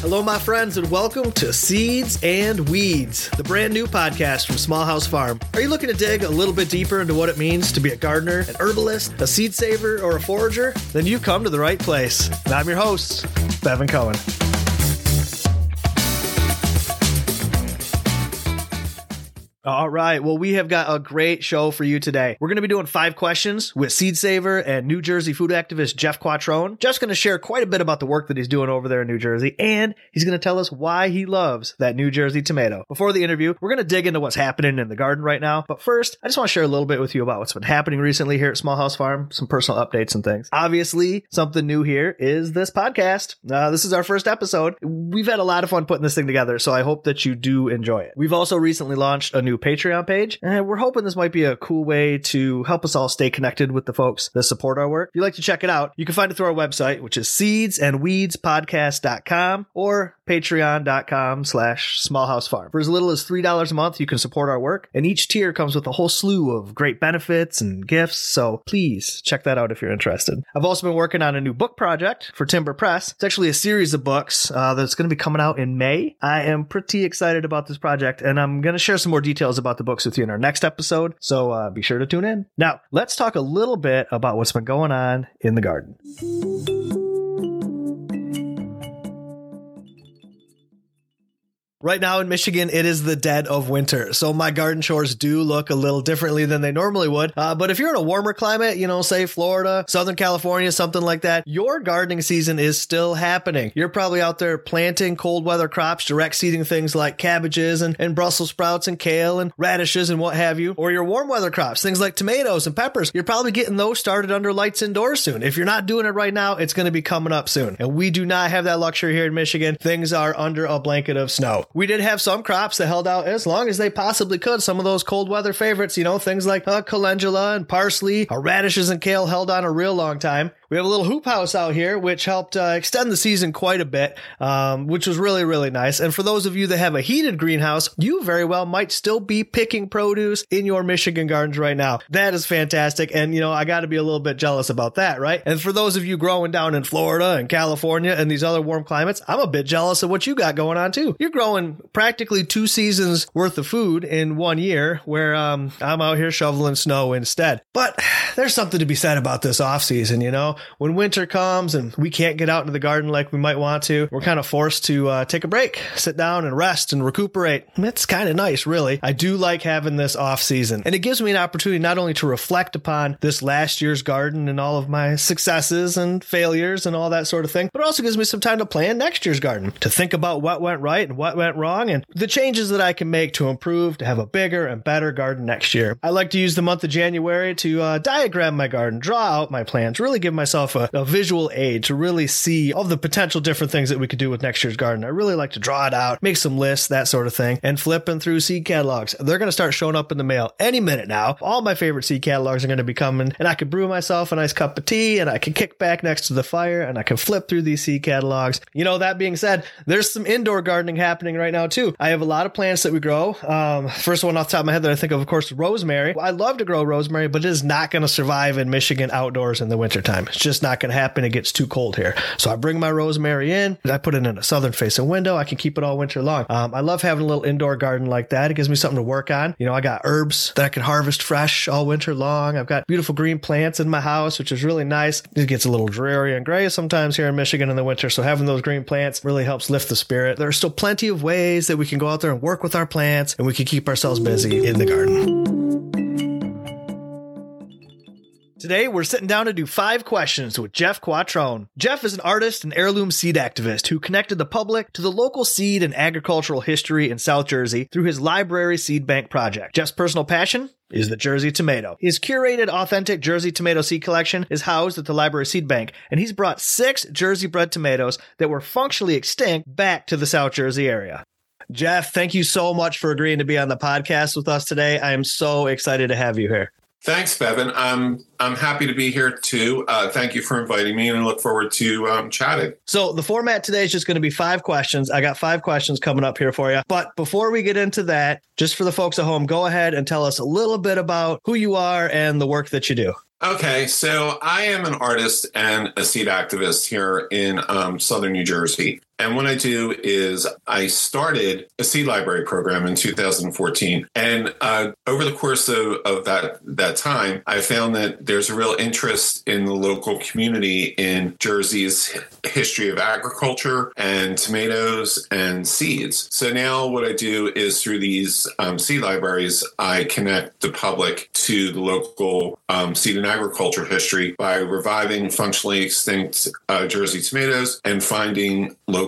Hello, my friends, and welcome to Seeds and Weeds, the brand new podcast from Small House Farm. Are you looking to dig a little bit deeper into what it means to be a gardener, an herbalist, a seed saver, or a forager? Then you've come to the right place. And I'm your host, Bevin Cohen. All right. Well, we have got a great show for you today. We're going to be doing five questions with seed saver and New Jersey food activist Jeff Quattrone. Jeff's going to share quite a bit about the work that he's doing over there in New Jersey, and he's going to tell us why he loves that New Jersey tomato. Before the interview, we're going to dig into what's happening in the garden right now. But first, I just want to share a little bit with you about what's been happening recently here at Small House Farm, some personal updates and things. Obviously, something new here is this podcast. Uh, this is our first episode. We've had a lot of fun putting this thing together, so I hope that you do enjoy it. We've also recently launched a new Patreon page, and we're hoping this might be a cool way to help us all stay connected with the folks that support our work. If you'd like to check it out, you can find it through our website, which is seedsandweedspodcast.com or patreon.com slash smallhousefarm. For as little as $3 a month, you can support our work, and each tier comes with a whole slew of great benefits and gifts, so please check that out if you're interested. I've also been working on a new book project for Timber Press. It's actually a series of books uh, that's going to be coming out in May. I am pretty excited about this project, and I'm going to share some more details about the books with you in our next episode, so uh, be sure to tune in. Now, let's talk a little bit about what's been going on in the garden. Right now in Michigan, it is the dead of winter, so my garden chores do look a little differently than they normally would. Uh, but if you're in a warmer climate, you know, say Florida, Southern California, something like that, your gardening season is still happening. You're probably out there planting cold weather crops, direct seeding things like cabbages and, and Brussels sprouts and kale and radishes and what have you. Or your warm weather crops, things like tomatoes and peppers. You're probably getting those started under lights indoors soon. If you're not doing it right now, it's going to be coming up soon. And we do not have that luxury here in Michigan. Things are under a blanket of snow. We did have some crops that held out as long as they possibly could. Some of those cold weather favorites, you know, things like uh, calendula and parsley, uh, radishes and kale held on a real long time. We have a little hoop house out here, which helped uh, extend the season quite a bit, um, which was really, really nice. And for those of you that have a heated greenhouse, you very well might still be picking produce in your Michigan gardens right now. That is fantastic. And, you know, I got to be a little bit jealous about that, right? And for those of you growing down in Florida and California and these other warm climates, I'm a bit jealous of what you got going on too. You're growing practically two seasons worth of food in one year, where um, I'm out here shoveling snow instead. But there's something to be said about this off season, you know? when winter comes and we can't get out into the garden like we might want to, we're kind of forced to uh, take a break, sit down and rest and recuperate. It's kind of nice, really. I do like having this off season and it gives me an opportunity not only to reflect upon this last year's garden and all of my successes and failures and all that sort of thing, but it also gives me some time to plan next year's garden, to think about what went right and what went wrong and the changes that I can make to improve to have a bigger and better garden next year. I like to use the month of January to uh, diagram my garden, draw out my plans, really give myself a, a, visual aid to really see all the potential different things that we could do with next year's garden. I really like to draw it out, make some lists, that sort of thing, and flipping through seed catalogs. They're going to start showing up in the mail any minute now. All my favorite seed catalogs are going to be coming, and I could brew myself a nice cup of tea, and I can kick back next to the fire, and I can flip through these seed catalogs. You know, that being said, there's some indoor gardening happening right now too. I have a lot of plants that we grow. Um, first one off the top of my head that I think of, of course, rosemary. I love to grow rosemary, but it is not going to survive in Michigan outdoors in the wintertime. It's just not going to happen. It gets too cold here. So I bring my rosemary in. I put it in a southern facing window. I can keep it all winter long. Um, I love having a little indoor garden like that. It gives me something to work on. You know, I got herbs that I can harvest fresh all winter long. I've got beautiful green plants in my house, which is really nice. It gets a little dreary and gray sometimes here in Michigan in the winter. So having those green plants really helps lift the spirit. There are still plenty of ways that we can go out there and work with our plants and we can keep ourselves busy in the garden. Today, we're sitting down to do five questions with Jeff Quattrone. Jeff is an artist and heirloom seed activist who connected the public to the local seed and agricultural history in South Jersey through his library seed bank project. Jeff's personal passion is the Jersey tomato. His curated authentic Jersey tomato seed collection is housed at the library seed bank, and he's brought six Jersey bred tomatoes that were functionally extinct back to the South Jersey area. Jeff, thank you so much for agreeing to be on the podcast with us today. I am so excited to have you here. Thanks, Bevin. I'm I'm happy to be here too. Uh, thank you for inviting me, and I look forward to um, chatting. So the format today is just going to be five questions. I got five questions coming up here for you. But before we get into that, just for the folks at home, go ahead and tell us a little bit about who you are and the work that you do. Okay, so I am an artist and a seed activist here in um, southern New Jersey. And what I do is I started a seed library program in 2014. And uh, over the course of, of that, that time, I found that there's a real interest in the local community in Jersey's history of agriculture and tomatoes and seeds. So now what I do is through these um, seed libraries, I connect the public to the local um, seed and agriculture history by reviving functionally extinct uh, Jersey tomatoes and finding local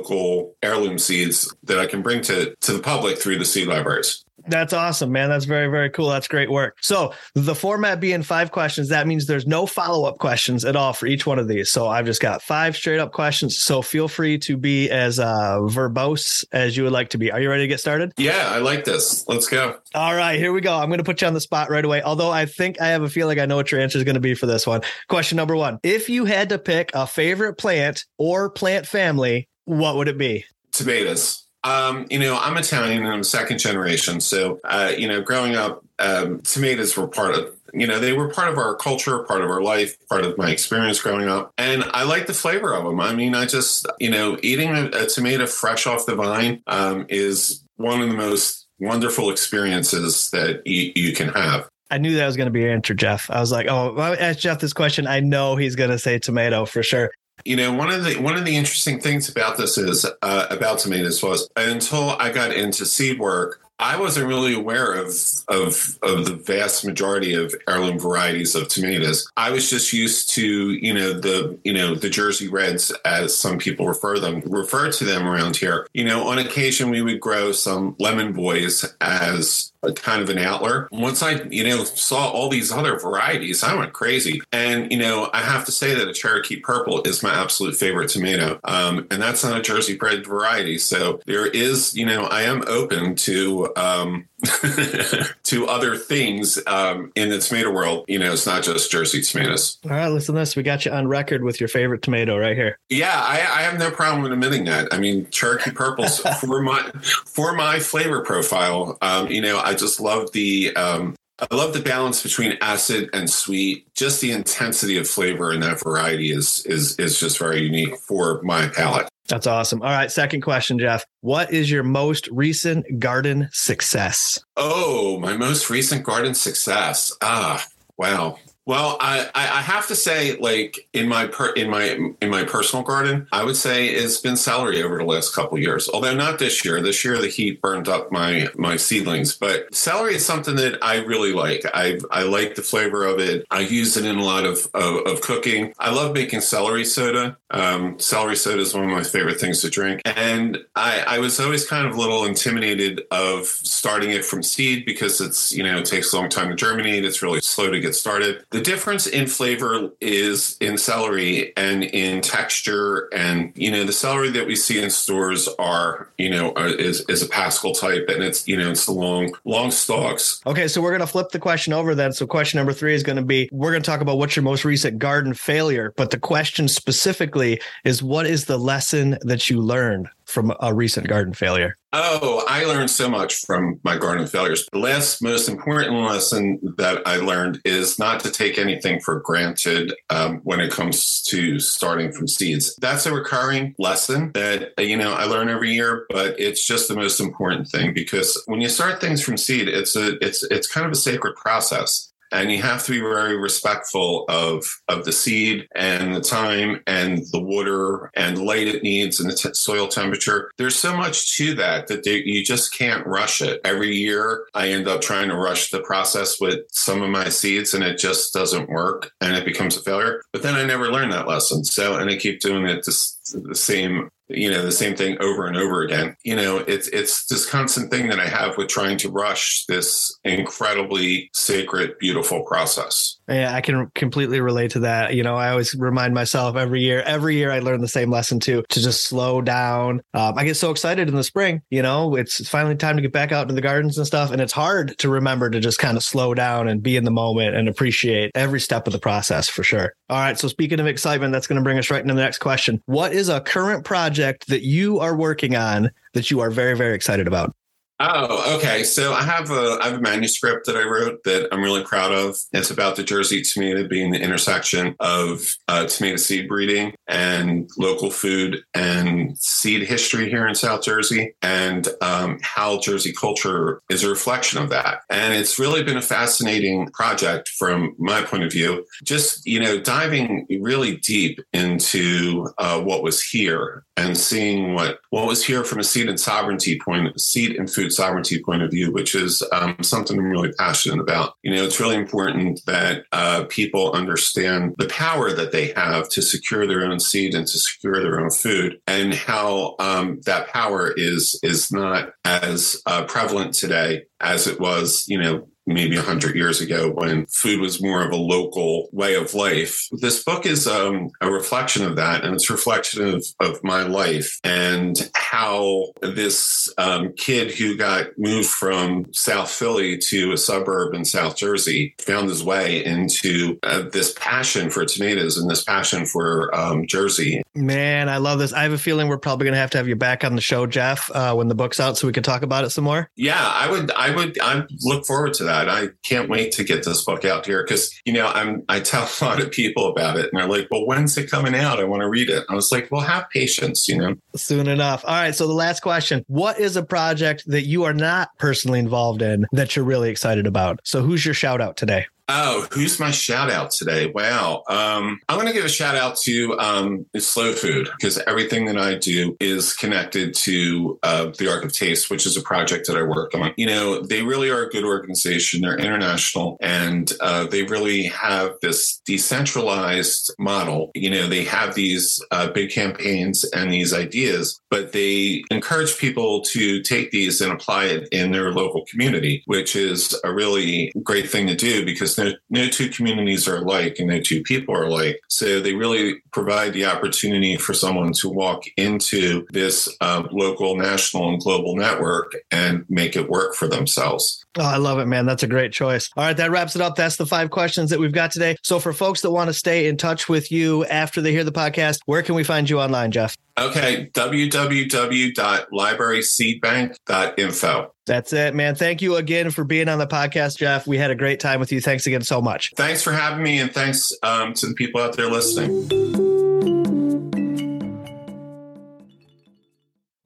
heirloom seeds that I can bring to, to the public through the seed libraries. That's awesome, man. That's very, very cool. That's great work. So, the format being five questions, that means there's no follow up questions at all for each one of these. So, I've just got five straight up questions. So, feel free to be as uh, verbose as you would like to be. Are you ready to get started? Yeah, I like this. Let's go. All right, here we go. I'm going to put you on the spot right away. Although I think I have a feeling I know what your answer is going to be for this one. Question number one If you had to pick a favorite plant or plant family, what would it be? Tomatoes. Um, you know, I'm Italian and I'm second generation. So, uh, you know, growing up, um, tomatoes were part of, you know, they were part of our culture, part of our life, part of my experience growing up. And I like the flavor of them. I mean, I just, you know, eating a, a tomato fresh off the vine um, is one of the most wonderful experiences that you, you can have. I knew that was going to be your answer, Jeff. I was like, oh, I asked Jeff this question. I know he's going to say tomato for sure. You know, one of the one of the interesting things about this is uh, about tomatoes was until I got into seed work, I wasn't really aware of of of the vast majority of heirloom varieties of tomatoes. I was just used to, you know, the you know the Jersey Reds, as some people refer them refer to them around here. You know, on occasion we would grow some lemon boys as kind of an outler. Once I, you know, saw all these other varieties, I went crazy. And, you know, I have to say that a Cherokee Purple is my absolute favorite tomato. Um, and that's not a Jersey bred variety. So there is, you know, I am open to, um, to other things um, in the tomato world. You know, it's not just Jersey tomatoes. All right, listen to this. We got you on record with your favorite tomato right here. Yeah, I, I have no problem admitting that. I mean, Cherokee purples for my for my flavor profile. Um, you know, I just love the um, I love the balance between acid and sweet. Just the intensity of flavor in that variety is is is just very unique for my palate. That's awesome. All right, second question, Jeff. What is your most recent garden success? Oh, my most recent garden success. Ah, wow. Well, I, I have to say, like in my per, in my in my personal garden, I would say it's been celery over the last couple years. Although not this year. This year the heat burned up my my seedlings. But celery is something that I really like. I I like the flavor of it. I use it in a lot of of, of cooking. I love making celery soda. Um, celery soda is one of my favorite things to drink. And I, I was always kind of a little intimidated of starting it from seed because it's you know it takes a long time to germinate. It's really slow to get started. The difference in flavor is in celery and in texture, and you know the celery that we see in stores are you know is is a Paschal type, and it's you know it's the long long stalks. Okay, so we're gonna flip the question over then. So question number three is going to be we're going to talk about what's your most recent garden failure, but the question specifically is what is the lesson that you learned from a recent garden failure? Oh, I learned so much from my garden failures. The last most important lesson that I learned is not to take anything for granted um, when it comes to starting from seeds. That's a recurring lesson that you know I learn every year, but it's just the most important thing because when you start things from seed, it's a it's it's kind of a sacred process and you have to be very respectful of of the seed and the time and the water and the light it needs and the t- soil temperature. There's so much to that that they, you just can't rush it. Every year i end up trying to rush the process with some of my seeds and it just doesn't work and it becomes a failure. But then i never learned that lesson. So and i keep doing it the same you know the same thing over and over again. You know it's it's this constant thing that i have with trying to rush this incredibly sacred beautiful process yeah i can completely relate to that. You know i always remind myself every year every year i learn the same lesson too to just slow down. Um, i get so excited in the spring you know it's finally time to get back out into the gardens and stuff and it's hard to remember to just kind of slow down and be in the moment and appreciate every step of the process for sure. All right so speaking of excitement that's going to bring us right into the next question. What is a current project that you are working on that you are very, very excited about? Oh, okay. So I have a I have a manuscript that I wrote that I'm really proud of. It's about the Jersey tomato being the intersection of uh, tomato seed breeding and local food and seed history here in South Jersey, and um, how Jersey culture is a reflection of that. And it's really been a fascinating project from my point of view. Just you know, diving really deep into uh, what was here and seeing what what was here from a seed and sovereignty point, seed and food sovereignty point of view, which is um, something I'm really passionate about. You know, it's really important that uh, people understand the power that they have to secure their own seed and to secure their own food, and how um, that power is is not as uh, prevalent today as it was, you know, maybe 100 years ago when food was more of a local way of life. This book is um, a reflection of that, and it's a reflection of, of my life and how this um, kid who got moved from South Philly to a suburb in South Jersey found his way into uh, this passion for tomatoes and this passion for um, Jersey. Man, I love this. I have a feeling we're probably going to have to have you back on the show, Jeff, uh, when the book's out so we can talk about it some more. Yeah, I would, I would, I look forward to that that. I can't wait to get this book out here because you know I'm I tell a lot of people about it and they're like, "Well, when's it coming out? I want to read it." I was like, "Well, have patience, you know." Soon enough. All right. So the last question: What is a project that you are not personally involved in that you're really excited about? So who's your shout out today? Oh, who's my shout out today? Wow. Um, I'm going to give a shout out to um, Slow Food because everything that I do is connected to uh, the Ark of Taste, which is a project that I work on. You know, they really are a good organization. They're international and uh, they really have this decentralized model. You know, they have these uh, big campaigns and these ideas, but they encourage people to take these and apply it in their local community, which is a really great thing to do because no, no two communities are alike and no two people are alike. So they really provide the opportunity for someone to walk into this uh, local, national, and global network and make it work for themselves. Oh, I love it, man. That's a great choice. All right, that wraps it up. That's the five questions that we've got today. So, for folks that want to stay in touch with you after they hear the podcast, where can we find you online, Jeff? Okay, www.libraryseedbank.info. That's it, man. Thank you again for being on the podcast, Jeff. We had a great time with you. Thanks again so much. Thanks for having me, and thanks um, to the people out there listening.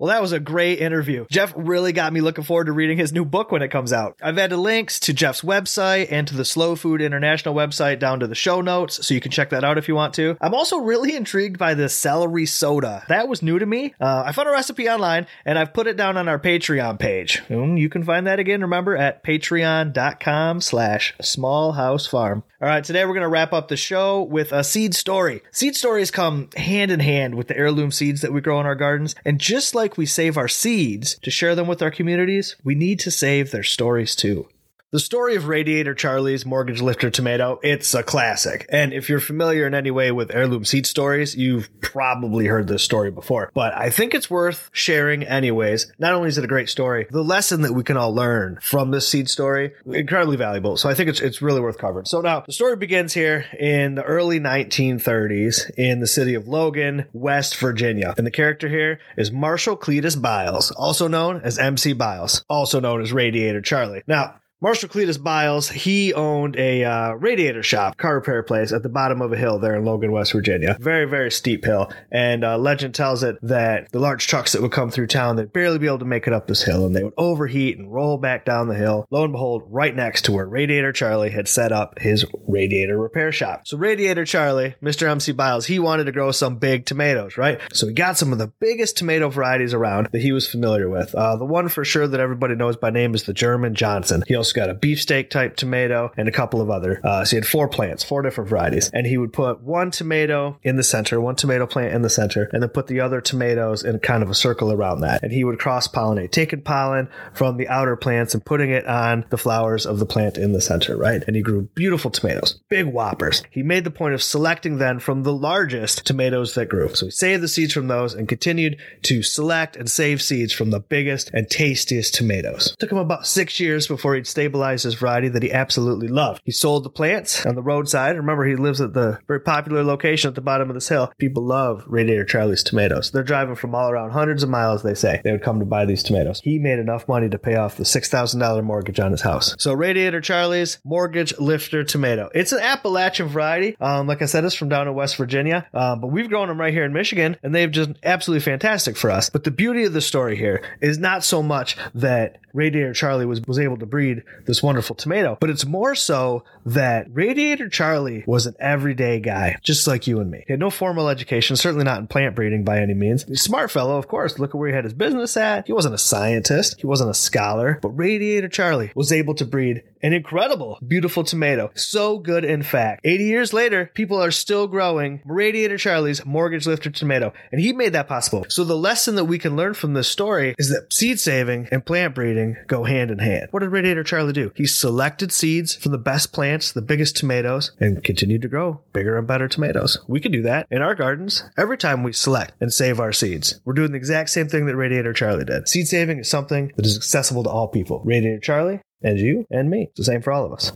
Well, that was a great interview. Jeff really got me looking forward to reading his new book when it comes out. I've added links to Jeff's website and to the Slow Food International website down to the show notes, so you can check that out if you want to. I'm also really intrigued by the celery soda. That was new to me. Uh, I found a recipe online and I've put it down on our Patreon page. And you can find that again, remember, at patreon.com slash smallhousefarm. All right, today we're going to wrap up the show with a seed story. Seed stories come hand in hand with the heirloom seeds that we grow in our gardens. And just like we save our seeds to share them with our communities, we need to save their stories too. The story of Radiator Charlie's Mortgage Lifter Tomato, it's a classic. And if you're familiar in any way with heirloom seed stories, you've probably heard this story before. But I think it's worth sharing anyways. Not only is it a great story, the lesson that we can all learn from this seed story, incredibly valuable. So I think it's, it's really worth covering. So now the story begins here in the early 1930s in the city of Logan, West Virginia. And the character here is Marshall Cletus Byles, also known as MC Byles, also known as Radiator Charlie. Now, Marshall Cletus Byles, he owned a uh, radiator shop, car repair place at the bottom of a hill there in Logan, West Virginia. Very, very steep hill. And uh, legend tells it that the large trucks that would come through town, they'd barely be able to make it up this hill and they would overheat and roll back down the hill. Lo and behold, right next to where Radiator Charlie had set up his radiator repair shop. So Radiator Charlie, Mr. MC Byles, he wanted to grow some big tomatoes, right? So he got some of the biggest tomato varieties around that he was familiar with. Uh, the one for sure that everybody knows by name is the German Johnson. He also got a beefsteak type tomato and a couple of other. Uh, so he had four plants, four different varieties, and he would put one tomato in the center, one tomato plant in the center, and then put the other tomatoes in kind of a circle around that. And he would cross pollinate, taking pollen from the outer plants and putting it on the flowers of the plant in the center, right? And he grew beautiful tomatoes, big whoppers. He made the point of selecting then from the largest tomatoes that grew. So he saved the seeds from those and continued to select and save seeds from the biggest and tastiest tomatoes. It took him about six years before he'd stabilize his variety that he absolutely loved. He sold the plants on the roadside. Remember, he lives at the very popular location at the bottom of this hill. People love Radiator Charlie's tomatoes. They're driving from all around, hundreds of miles, they say. They would come to buy these tomatoes. He made enough money to pay off the $6,000 mortgage on his house. So, Radiator Charlie's Mortgage Lifter Tomato. It's an Appalachian variety. Um, like I said, it's from down in West Virginia, um, but we've grown them right here in Michigan, and they've just absolutely fantastic for us. But the beauty of the story here is not so much that Radiator Charlie was, was able to breed this wonderful tomato, but it's more so that Radiator Charlie was an everyday guy, just like you and me. He had no formal education, certainly not in plant breeding by any means. Smart fellow, of course. Look at where he had his business at. He wasn't a scientist, he wasn't a scholar, but Radiator Charlie was able to breed an incredible, beautiful tomato. So good, in fact. 80 years later, people are still growing Radiator Charlie's mortgage lifter tomato, and he made that possible. So the lesson that we can learn from this story is that seed saving and plant breeding go hand in hand. What did Radiator Charlie do? He selected seeds from the best plants, the biggest tomatoes, and continued to grow bigger and better tomatoes. We can do that in our gardens every time we select and save our seeds. We're doing the exact same thing that Radiator Charlie did. Seed saving is something that is accessible to all people. Radiator Charlie, and you and me. It's the same for all of us.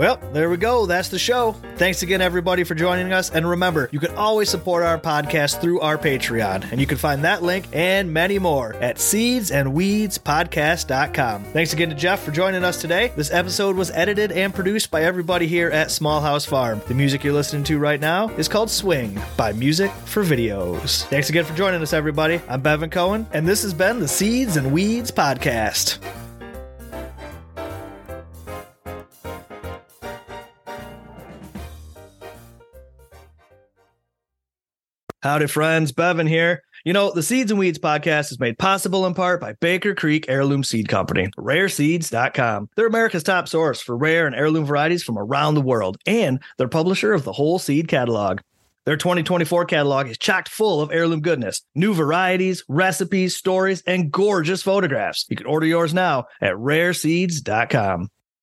Well, there we go. That's the show. Thanks again, everybody, for joining us. And remember, you can always support our podcast through our Patreon. And you can find that link and many more at seedsandweedspodcast.com. Thanks again to Jeff for joining us today. This episode was edited and produced by everybody here at Small House Farm. The music you're listening to right now is called Swing by Music for Videos. Thanks again for joining us, everybody. I'm Bevin Cohen, and this has been the Seeds and Weeds Podcast. Howdy, friends. Bevin here. You know, the Seeds and Weeds podcast is made possible in part by Baker Creek Heirloom Seed Company, rareseeds.com. They're America's top source for rare and heirloom varieties from around the world, and they're publisher of the whole seed catalog. Their 2024 catalog is chocked full of heirloom goodness, new varieties, recipes, stories, and gorgeous photographs. You can order yours now at rareseeds.com.